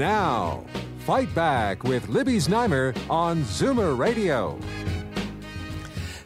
Now, Fight Back with Libby Znaimer on Zoomer Radio.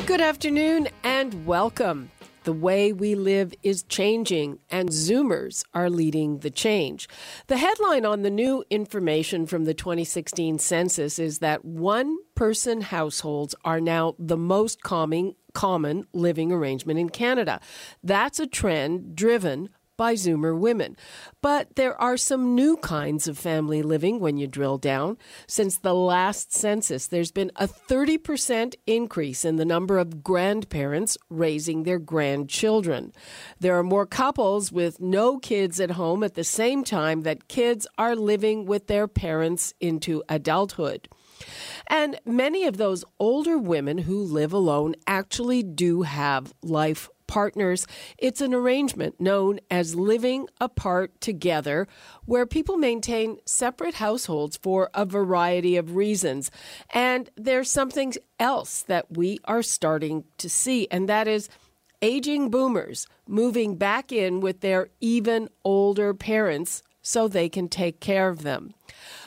Good afternoon and welcome. The way we live is changing, and Zoomers are leading the change. The headline on the new information from the 2016 census is that one person households are now the most common living arrangement in Canada. That's a trend driven by Zoomer women. But there are some new kinds of family living when you drill down. Since the last census, there's been a 30% increase in the number of grandparents raising their grandchildren. There are more couples with no kids at home at the same time that kids are living with their parents into adulthood. And many of those older women who live alone actually do have life partners. It's an arrangement known as living apart together, where people maintain separate households for a variety of reasons. And there's something else that we are starting to see, and that is aging boomers moving back in with their even older parents so they can take care of them.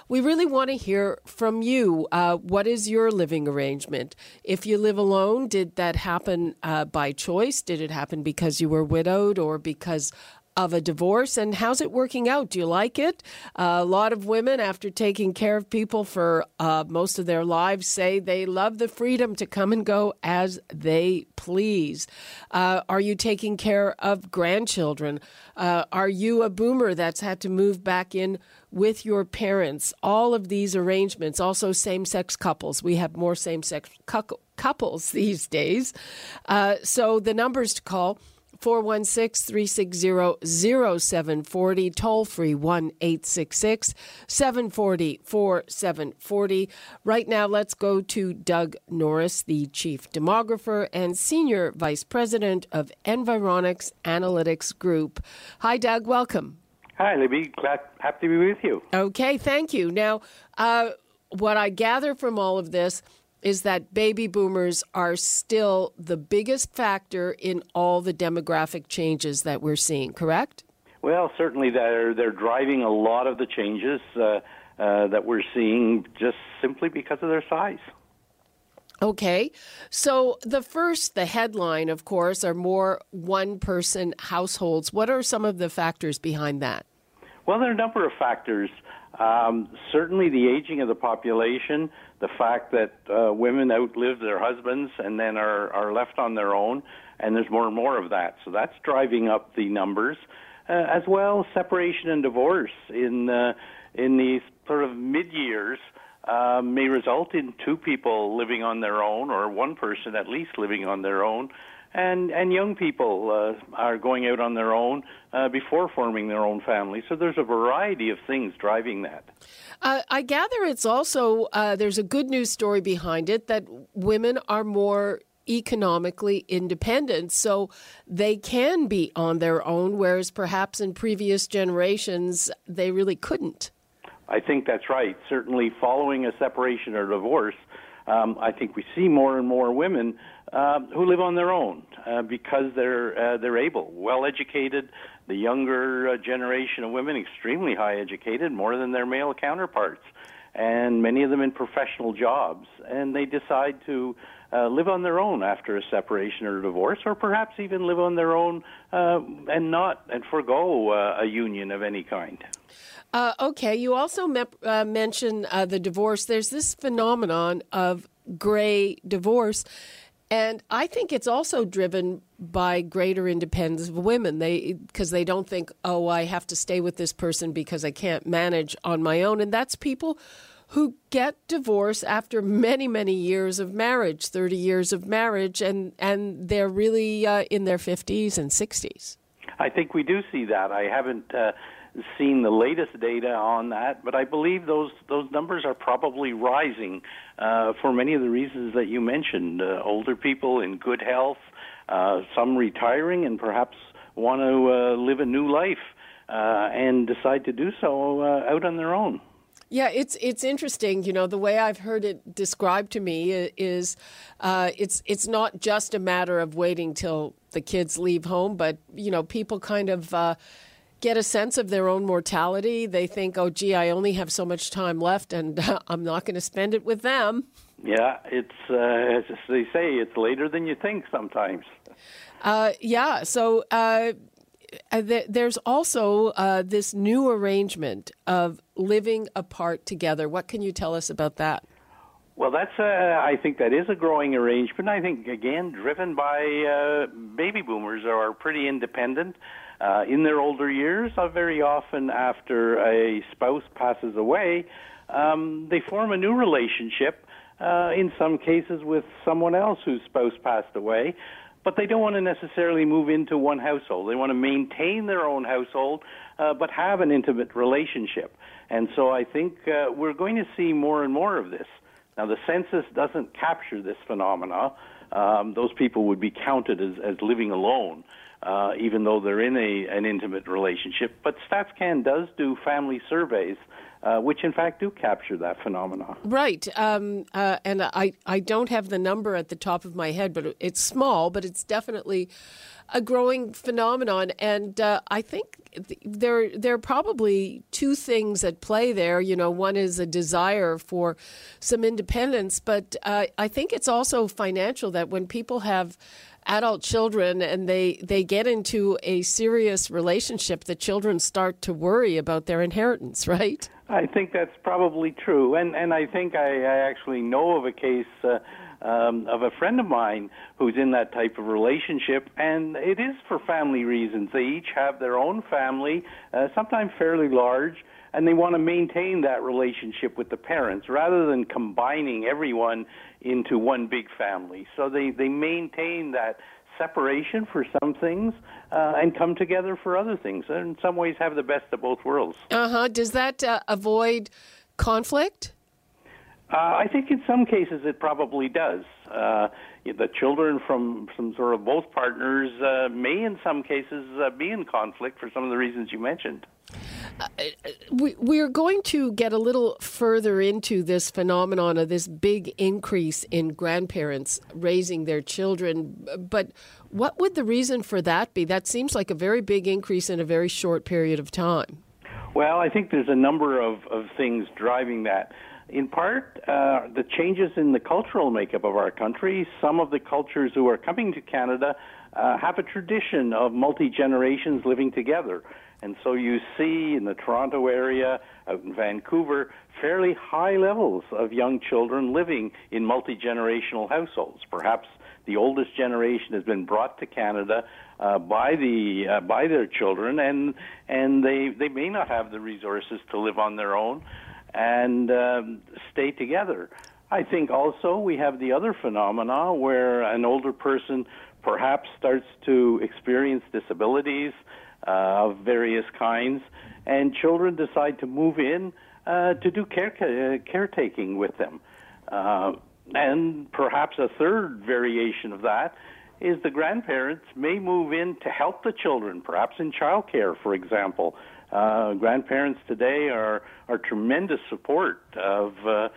We really want to hear from you. Uh, what is your living arrangement? If you live alone, did that happen uh, by choice? Did it happen because you were widowed or because of a divorce and how's it working out? Do you like it? Uh, a lot of women, after taking care of people for uh, most of their lives, say they love the freedom to come and go as they please. Uh, are you taking care of grandchildren? Uh, are you a boomer that's had to move back in with your parents? All of these arrangements, also same sex couples. We have more same sex cu- couples these days. Uh, so the numbers to call 416 360 0740, toll free 1 866 740 4740. Right now, let's go to Doug Norris, the Chief Demographer and Senior Vice President of Environics Analytics Group. Hi, Doug, welcome. Hi, Libby. Glad, happy to be with you. Okay, thank you. Now, uh, what I gather from all of this is that baby boomers are still the biggest factor in all the demographic changes that we're seeing, correct? Well, certainly they're they're driving a lot of the changes uh, uh, that we're seeing just simply because of their size. Okay. So the first, the headline, of course, are more one person households. What are some of the factors behind that? Well, there are a number of factors. Um, certainly, the aging of the population, the fact that uh, women outlive their husbands and then are, are left on their own, and there's more and more of that. So that's driving up the numbers. Uh, as well, separation and divorce in uh, in these sort of mid years uh, may result in two people living on their own, or one person at least living on their own, and and young people uh, are going out on their own uh, before forming their own family. So there's a variety of things driving that. Uh, I gather it's also uh, there's a good news story behind it that women are more economically independent, so they can be on their own, whereas perhaps in previous generations they really couldn't. I think that's right. Certainly, following a separation or divorce, um, I think we see more and more women uh, who live on their own uh, because they're uh, they're able, well educated. The younger uh, generation of women, extremely high educated, more than their male counterparts, and many of them in professional jobs, and they decide to uh, live on their own after a separation or a divorce, or perhaps even live on their own uh, and not and forego uh, a union of any kind. Uh, okay, you also me- uh, mentioned uh, the divorce. There's this phenomenon of gray divorce. And I think it's also driven by greater independence of women. They because they don't think, oh, I have to stay with this person because I can't manage on my own. And that's people who get divorced after many, many years of marriage, thirty years of marriage, and and they're really uh, in their fifties and sixties. I think we do see that. I haven't. Uh, seen the latest data on that, but I believe those those numbers are probably rising uh, for many of the reasons that you mentioned. Uh, older people in good health, uh, some retiring, and perhaps want to uh, live a new life uh, and decide to do so uh, out on their own. Yeah, it's it's interesting. You know, the way I've heard it described to me is, uh, it's it's not just a matter of waiting till the kids leave home, but you know, people kind of uh, get a sense of their own mortality. They think, oh, gee, I only have so much time left, and uh, I'm not going to spend it with them. Yeah, it's uh, as they say, it's later than you think sometimes. Uh, yeah, so uh, uh, there's also uh, this new arrangement of living apart together. What can you tell us about that? Well, that's uh, I think that is a growing arrangement. I think again driven by uh, baby boomers are pretty independent uh, in their older years. Uh, very often, after a spouse passes away, um, they form a new relationship. in some cases, with someone else whose spouse passed away but they don't want to necessarily move into one household. They want to maintain their own household, uh, but have an intimate relationship. And so I think uh, we're going to see more and more of this. Now, the census doesn't capture this phenomena. Um, those people would be counted as, as living alone, uh, even though they're in a, an intimate relationship. But StatsCan does do family surveys uh, which in fact do capture that phenomenon. Right. Um, uh, and I, I don't have the number at the top of my head, but it's small, but it's definitely a growing phenomenon. And uh, I think there, there are probably two things at play there. You know, one is a desire for some independence, but uh, I think it's also financial that when people have adult children and they, they get into a serious relationship, the children start to worry about their inheritance, right? I think that's probably true, and and I think I, I actually know of a case uh, um, of a friend of mine who's in that type of relationship, and it is for family reasons. They each have their own family, uh, sometimes fairly large, and they want to maintain that relationship with the parents rather than combining everyone into one big family. So they they maintain that separation for some things uh, and come together for other things. And in some ways, have the best of both worlds. Uh huh. Does that uh, avoid conflict? Uh, I think in some cases it probably does. Uh, the children from some sort of both partners uh, may, in some cases, be in conflict for some of the reasons you mentioned. Uh, we, we're going to get a little further into this phenomenon of this big increase in grandparents raising their children. But what would the reason for that be? That seems like a very big increase in a very short period of time. Well, I think there's a number of, of things driving that. In part, uh, the changes in the cultural makeup of our country. Some of the cultures who are coming to Canada uh, have a tradition of multi generations living together. And so you see in the Toronto area, out in Vancouver, fairly high levels of young children living in multi generational households. Perhaps the oldest generation has been brought to Canada uh, by the uh, by their children, and and they they may not have the resources to live on their own and um, stay together. I think also we have the other phenomena where an older person perhaps starts to experience disabilities of various kinds, and children decide to move in uh, to do care, uh, caretaking with them. Uh, and perhaps a third variation of that is the grandparents may move in to help the children, perhaps in childcare, for example. Uh, grandparents today are are tremendous support of uh,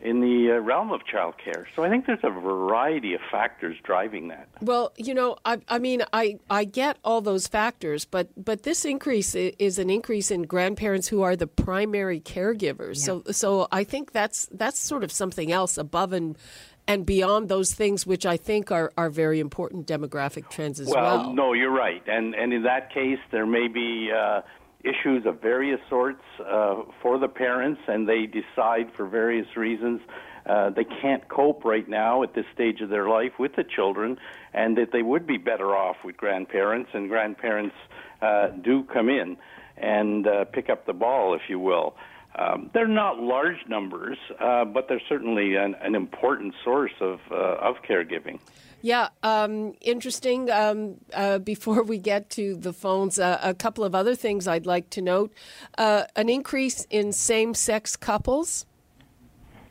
in the uh, realm of childcare. So I think there's a variety of factors driving that. Well, you know, I, I mean, I, I get all those factors, but but this increase is an increase in grandparents who are the primary caregivers. Yeah. So so I think that's that's sort of something else above and and beyond those things which I think are, are very important demographic trends as well. Well, no, you're right. And and in that case there may be uh, issues of various sorts uh, for the parents, and they decide for various reasons uh, they can't cope right now at this stage of their life with the children, and that they would be better off with grandparents, and grandparents uh, do come in and uh, pick up the ball, if you will. Um, they're not large numbers, uh, but they're certainly an, an important source of uh, of caregiving. Yeah, um, interesting. Um, uh, before we get to the phones, uh, a couple of other things I'd like to note: uh, an increase in same-sex couples.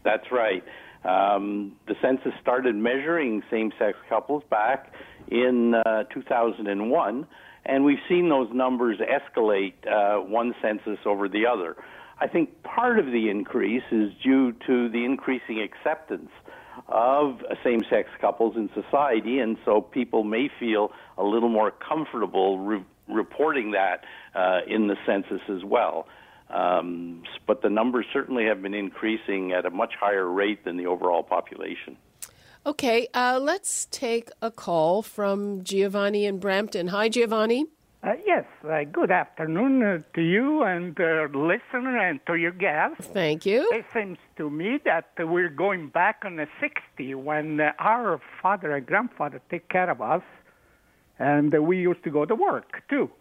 That's right. Um, the census started measuring same-sex couples back in uh, 2001, and we've seen those numbers escalate uh, one census over the other. I think part of the increase is due to the increasing acceptance of same sex couples in society, and so people may feel a little more comfortable re- reporting that uh, in the census as well. Um, but the numbers certainly have been increasing at a much higher rate than the overall population. Okay, uh, let's take a call from Giovanni in Brampton. Hi, Giovanni. Uh, yes, uh, good afternoon uh, to you and the listener and to your guests. Thank you. It seems to me that we're going back on the 60s when uh, our father and grandfather take care of us, and uh, we used to go to work too.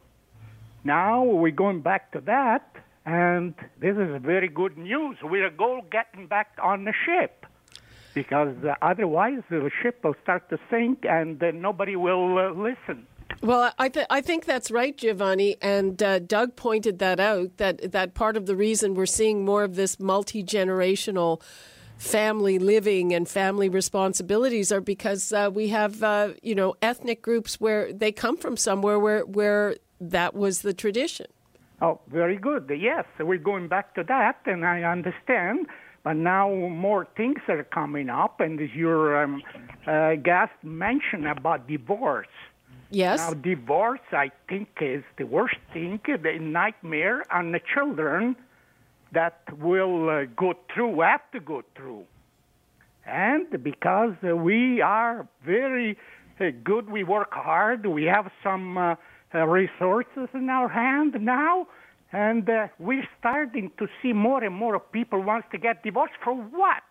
Now we're going back to that, and this is very good news. We're go getting back on the ship because uh, otherwise the ship will start to sink and nobody will listen. Well, I, th- I think that's right, Giovanni. And uh, Doug pointed that out that, that part of the reason we're seeing more of this multi generational family living and family responsibilities are because uh, we have, uh, you know, ethnic groups where they come from somewhere where, where that was the tradition. Oh, very good. Yes, we're going back to that, and I understand. But now more things are coming up, and as your um, uh, guest mentioned about divorce, Yes. Now, divorce, I think, is the worst thing, the nightmare on the children that will uh, go through, have to go through. And because uh, we are very uh, good, we work hard, we have some uh, uh, resources in our hand now, and uh, we're starting to see more and more people wants to get divorced for what?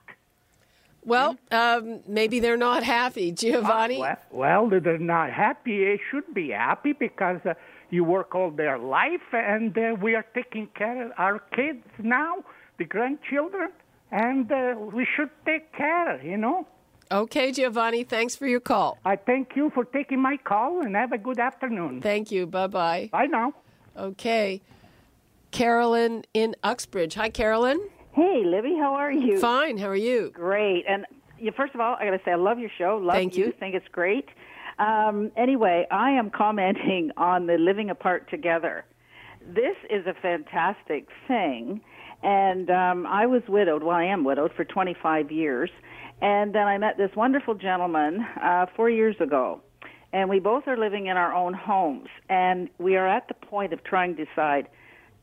Well, um, maybe they're not happy, Giovanni. Uh, well, well, they're not happy. They should be happy because uh, you work all their life, and uh, we are taking care of our kids now, the grandchildren, and uh, we should take care, you know. Okay, Giovanni, thanks for your call. I thank you for taking my call, and have a good afternoon. Thank you. Bye bye. Bye now. Okay. Carolyn in Uxbridge. Hi, Carolyn. Hey, Libby, how are you? Fine. How are you? Great. And you, first of all, I got to say I love your show. Love Thank you. Think it's great. Um, anyway, I am commenting on the living apart together. This is a fantastic thing. And um, I was widowed. Well, I am widowed for 25 years. And then I met this wonderful gentleman uh, four years ago. And we both are living in our own homes. And we are at the point of trying to decide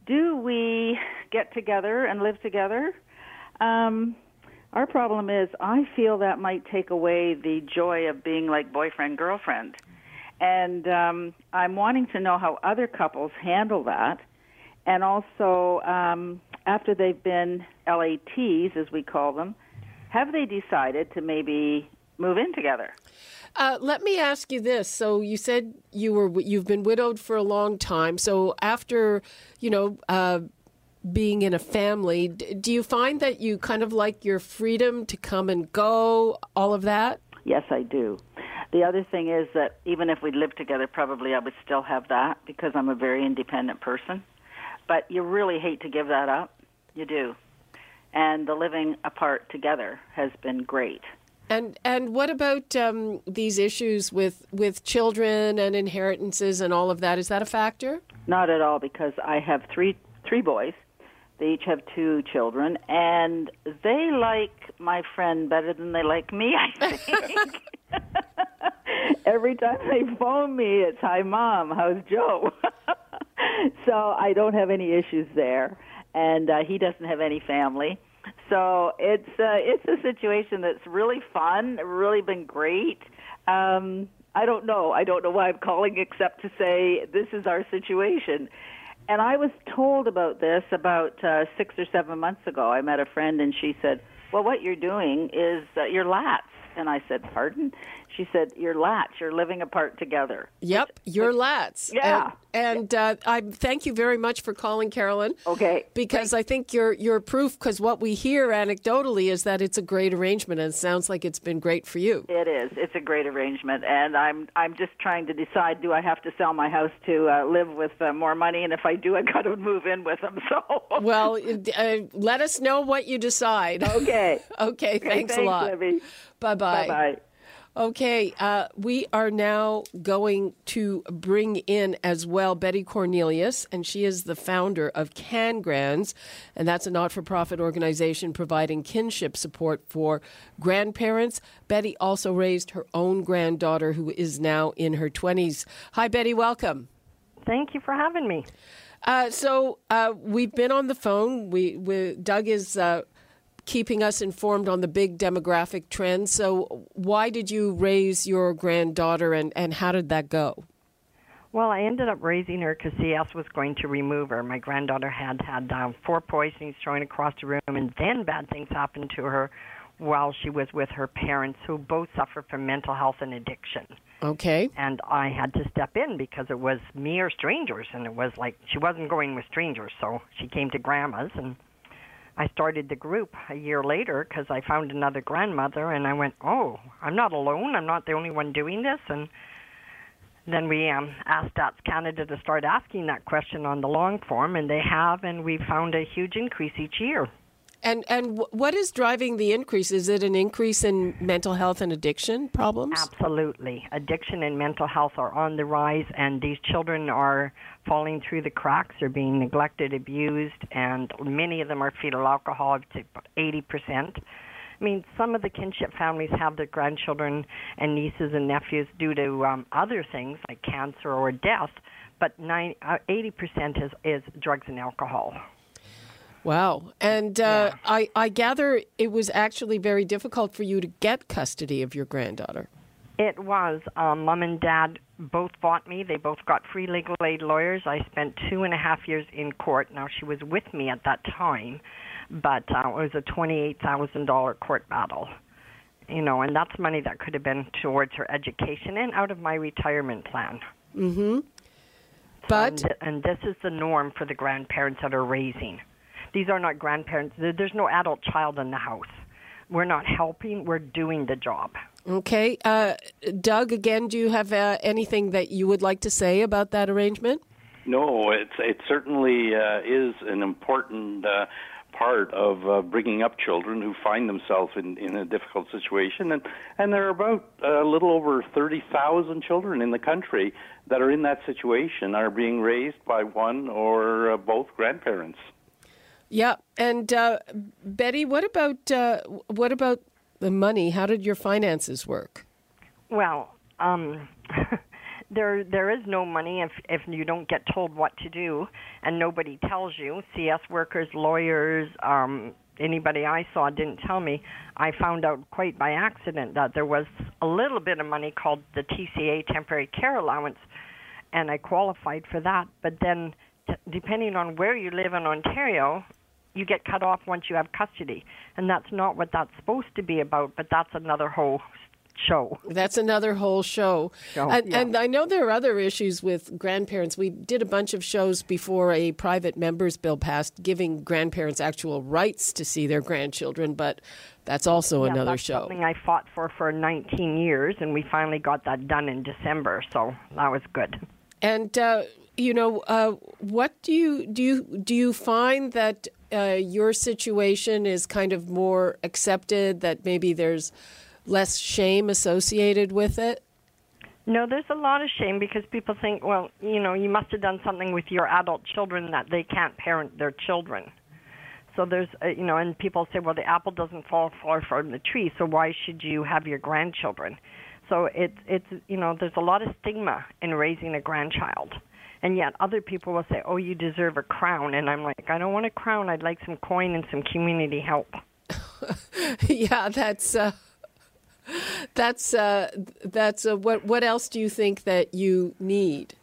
do we get together and live together? Um, our problem is, I feel that might take away the joy of being like boyfriend girlfriend, and um, I'm wanting to know how other couples handle that, and also um, after they've been LATs, as we call them, have they decided to maybe move in together? Uh, let me ask you this. So you said you were you've been widowed for a long time. So after you know uh, being in a family, do you find that you kind of like your freedom to come and go, all of that? Yes, I do. The other thing is that even if we lived together, probably I would still have that because I'm a very independent person. But you really hate to give that up. You do. And the living apart together has been great. And and what about um, these issues with with children and inheritances and all of that? Is that a factor? Not at all, because I have three three boys. They each have two children, and they like my friend better than they like me. I think. Every time they phone me, it's "Hi, mom. How's Joe?" so I don't have any issues there, and uh, he doesn't have any family. So it's uh, it's a situation that's really fun, really been great. Um, I don't know. I don't know why I'm calling except to say this is our situation. And I was told about this about uh, six or seven months ago. I met a friend and she said, "Well, what you're doing is uh, you're lats." And I said, Pardon? She said, Your lats, you're living apart together. Yep, your lats. Yeah. And, and uh, I thank you very much for calling, Carolyn. Okay. Because I think you're, you're proof, because what we hear anecdotally is that it's a great arrangement, and it sounds like it's been great for you. It is. It's a great arrangement, and I'm I'm just trying to decide: do I have to sell my house to uh, live with uh, more money? And if I do, I got to move in with them. So. Well, uh, let us know what you decide. Okay. okay. Thanks, thanks, a lot. Libby. Bye bye. Bye bye. Okay, uh, we are now going to bring in as well Betty Cornelius, and she is the founder of CanGrands, and that's a not for profit organization providing kinship support for grandparents. Betty also raised her own granddaughter who is now in her 20s. Hi, Betty, welcome. Thank you for having me. Uh, so uh, we've been on the phone. We, we Doug is uh, keeping us informed on the big demographic trends. So, why did you raise your granddaughter and, and how did that go? Well, I ended up raising her because CS was going to remove her. My granddaughter had had um, four poisonings thrown across the room, and then bad things happened to her while she was with her parents, who both suffer from mental health and addiction. Okay. And I had to step in because it was me or strangers, and it was like she wasn't going with strangers, so she came to grandma's and I started the group a year later because I found another grandmother, and I went, "Oh, I'm not alone. I'm not the only one doing this." And then we um, asked Stats Canada to start asking that question on the long form, and they have, and we found a huge increase each year. And and what is driving the increase? Is it an increase in mental health and addiction problems? Absolutely. Addiction and mental health are on the rise, and these children are falling through the cracks. They're being neglected, abused, and many of them are fetal alcohol, up to 80%. I mean, some of the kinship families have their grandchildren and nieces and nephews due to um, other things like cancer or death, but 90, uh, 80% is, is drugs and alcohol. Wow. And uh, yeah. I, I gather it was actually very difficult for you to get custody of your granddaughter. It was. Um, Mom and Dad both fought me. They both got free legal aid lawyers. I spent two and a half years in court. Now, she was with me at that time, but uh, it was a $28,000 court battle. You know, and that's money that could have been towards her education and out of my retirement plan. Mm-hmm. But and, and this is the norm for the grandparents that are raising. These are not grandparents. There's no adult child in the house. We're not helping, we're doing the job. Okay. Uh, Doug, again, do you have uh, anything that you would like to say about that arrangement? No, it's, it certainly uh, is an important uh, part of uh, bringing up children who find themselves in, in a difficult situation. And, and there are about a little over 30,000 children in the country that are in that situation, are being raised by one or uh, both grandparents. Yeah, and uh, Betty, what about uh, what about the money? How did your finances work? Well, um, there there is no money if if you don't get told what to do, and nobody tells you. CS workers, lawyers, um, anybody I saw didn't tell me. I found out quite by accident that there was a little bit of money called the TCA Temporary Care Allowance, and I qualified for that. But then, depending on where you live in Ontario, you get cut off once you have custody. And that's not what that's supposed to be about, but that's another whole show. That's another whole show. show and, yeah. and, I know there are other issues with grandparents. We did a bunch of shows before a private members bill passed giving grandparents actual rights to see their grandchildren, but that's also yeah, another that's show. Something I fought for for 19 years, and we finally got that done in December, so that was good. And uh, you know, uh, what do you do? You do you find that uh, your situation is kind of more accepted? That maybe there's less shame associated with it. No, there's a lot of shame because people think, well, you know, you must have done something with your adult children that they can't parent their children. So there's, uh, you know, and people say, well, the apple doesn't fall far from the tree, so why should you have your grandchildren? So it's, it's, you know, there's a lot of stigma in raising a grandchild and yet other people will say, "Oh, you deserve a crown," and I'm like, "I don't want a crown. I'd like some coin and some community help." yeah, that's uh, that's uh, that's uh, what. What else do you think that you need?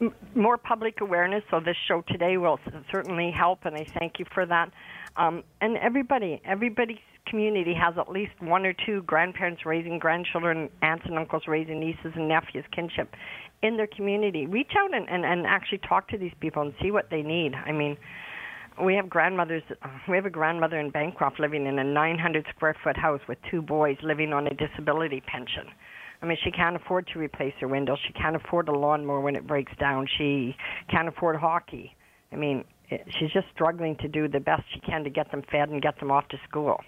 M- more public awareness. So this show today will certainly help, and I thank you for that. Um, and everybody, everybody's community has at least one or two grandparents raising grandchildren, aunts and uncles raising nieces and nephews, kinship in their community. Reach out and, and, and actually talk to these people and see what they need. I mean, we have grandmothers. We have a grandmother in Bancroft living in a 900 square foot house with two boys living on a disability pension. I mean, she can't afford to replace her windows. She can't afford a lawnmower when it breaks down. She can't afford hockey. I mean, eh, she's just struggling to do the best she can to get them fed and get them off to school.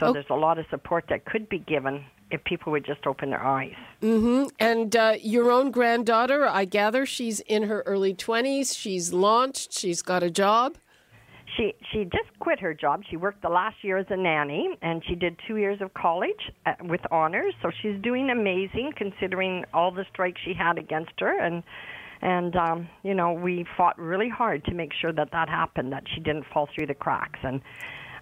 So oh. there's a lot of support that could be given if people would just open their eyes. Mm-hmm. And uh, your own granddaughter, I gather she's in her early 20s. She's launched. She's got a job. She she just quit her job. She worked the last year as a nanny, and she did two years of college uh, with honors. So she's doing amazing considering all the strikes she had against her. And and um, you know we fought really hard to make sure that that happened, that she didn't fall through the cracks. And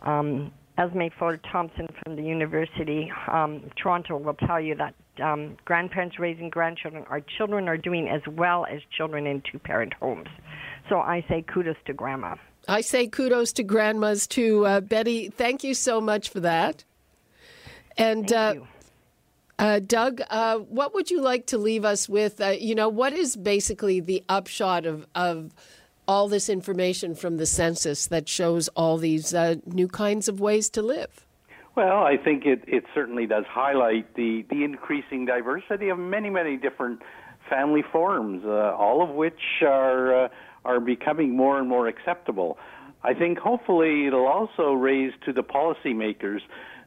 um, Esme Ford Thompson from the University um, Toronto will tell you that um, grandparents raising grandchildren, our children are doing as well as children in two parent homes. So I say kudos to grandma. I say kudos to grandmas too. Uh, Betty, thank you so much for that. And uh, uh, Doug, uh, what would you like to leave us with? Uh, you know, what is basically the upshot of, of all this information from the census that shows all these uh, new kinds of ways to live? Well, I think it, it certainly does highlight the, the increasing diversity of many, many different family forms, uh, all of which are, uh, are becoming more and more acceptable. I think hopefully it'll also raise to the policymakers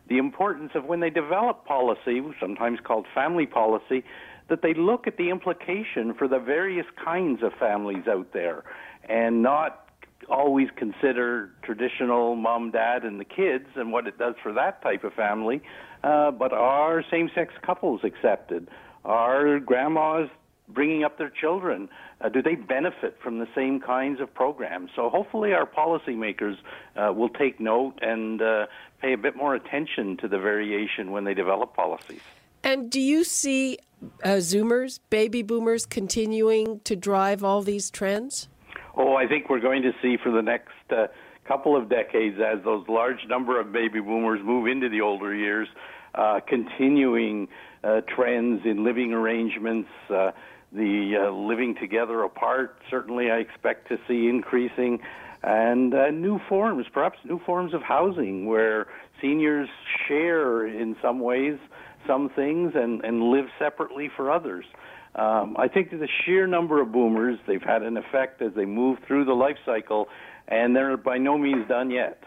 the importance of when they develop policy, sometimes called family policy, that they look at the implication for the various kinds of families out there and not always consider traditional mom, dad, and the kids and what it does for that type of family, uh, but are same sex couples accepted? Are grandmas bringing up their children? Uh, do they benefit from the same kinds of programs? So hopefully our policymakers uh, will take note and uh, pay a bit more attention to the variation when they develop policies. And do you see uh, Zoomers, baby boomers, continuing to drive all these trends? Oh, I think we're going to see for the next uh, couple of decades, as those large number of baby boomers move into the older years, uh, continuing uh, trends in living arrangements, uh, the uh, living together apart. Certainly, I expect to see increasing, and uh, new forms, perhaps new forms of housing where seniors share in some ways some things and, and live separately for others. Um, I think that the sheer number of boomers, they've had an effect as they move through the life cycle, and they're by no means done yet.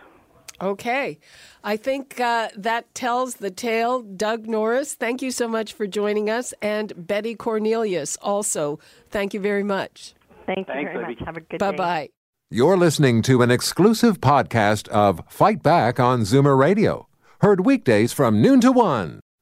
Okay. I think uh, that tells the tale. Doug Norris, thank you so much for joining us. And Betty Cornelius, also, thank you very much. Thank you Thanks, very much. Have a good day. Bye bye. You're listening to an exclusive podcast of Fight Back on Zoomer Radio, heard weekdays from noon to one.